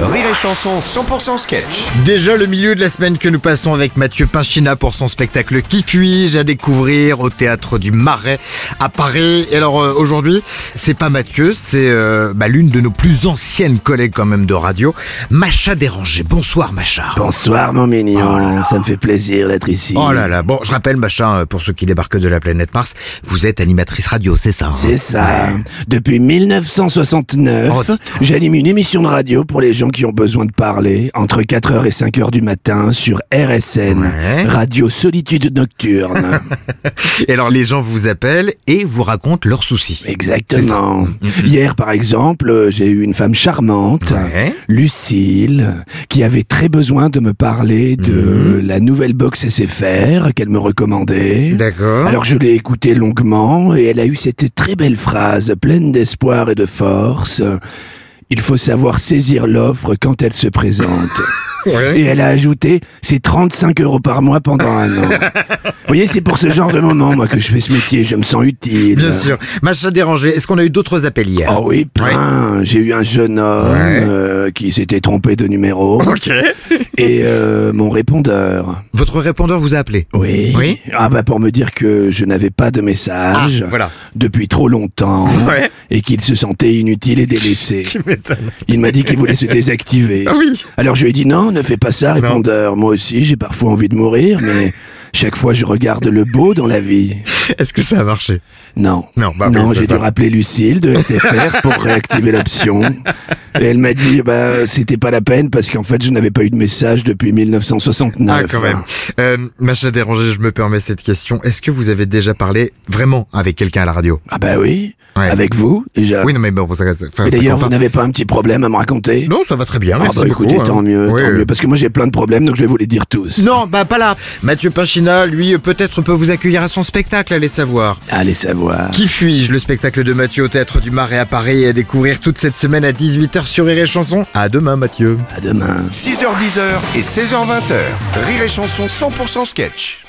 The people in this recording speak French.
Rire et Chanson 100% sketch. Déjà le milieu de la semaine que nous passons avec Mathieu Pinchina pour son spectacle Qui fuis-je à découvrir au théâtre du Marais à Paris. Et alors euh, aujourd'hui, c'est pas Mathieu, c'est euh, bah, l'une de nos plus anciennes collègues quand même de radio, Macha Dérangé. Bonsoir Macha. Bonsoir mon mignon, ça me fait plaisir d'être ici. Oh là là, bon, je rappelle Macha, euh, pour ceux qui débarquent de la planète Mars, vous êtes animatrice radio, c'est ça hein? C'est ça. Ouais. Depuis 1969, Oh, dis-donc. j'anime une émission de radio pour les gens qui ont besoin de parler entre 4h et 5h du matin sur RSN, Ouais. Radio Solitude Nocturne. Et alors les gens vous appellent et vous racontent leurs soucis. Exactement. Hier par exemple, j'ai eu une femme charmante, Ouais. Lucille, qui avait très besoin de me parler de la nouvelle box SFR qu'elle me recommandait. D'accord. Alors je l'ai écoutée longuement et elle a eu cette très belle phrase pleine d'espoir et de force. Il faut savoir saisir l'offre quand elle se présente. Ouais. Et elle a ajouté, c'est 35 euros par mois pendant un an. Vous voyez, c'est pour ce genre de moment, moi, que je fais ce métier, je me sens utile. Bien sûr. Macha Dérangé, est-ce qu'on a eu d'autres appels hier? Oh oui, plein. J'ai eu un jeune homme Ouais. euh, qui s'était trompé de numéro. Ok. Et euh, mon répondeur. Votre répondeur vous a appelé? Oui. Oui. Ah bah pour me dire que je n'avais pas de message. Ah, voilà. depuis trop longtemps Ouais. et qu'il se sentait inutile et délaissé. Tu m'étonnes. Il m'a dit qu'il voulait se désactiver. Ah oui. Alors je lui ai dit non, ne fais pas ça, répondeur. Moi aussi, j'ai parfois envie de mourir, mais chaque fois je regarde le beau dans la vie. Est-ce que ça a marché? Non. Non, bah non, j'ai dû rappeler Lucille de SFR pour réactiver l'option. Et elle m'a dit, bah, c'était pas la peine parce qu'en fait, je n'avais pas eu de message depuis 1969. Ah, quand même. Euh, Macha Dérangé, je me permets cette question. Est-ce que vous avez déjà parlé vraiment avec quelqu'un à la radio? Ah bah oui. Ouais. Avec vous, déjà. Oui, non, mais bon, ça, ça, d'ailleurs, vous n'avez pas un petit problème à me raconter? Non, ça va très bien. Ah merci bah beaucoup, écoutez, hein. tant mieux, Oui, tant mieux, parce que moi j'ai plein de problèmes, donc je vais vous les dire tous. Non, bah pas là. Mathieu Pinchina, lui, peut-être peut vous accueillir à son spectacle, allez savoir. Allez savoir. Qui fuis-je Le spectacle de Mathieu au Théâtre du Marais à Paris et à découvrir toute cette semaine à 18h sur Rire et Chanson? À demain, Mathieu. À demain. 6h10 et 16h20. Rire et Chanson 100% sketch.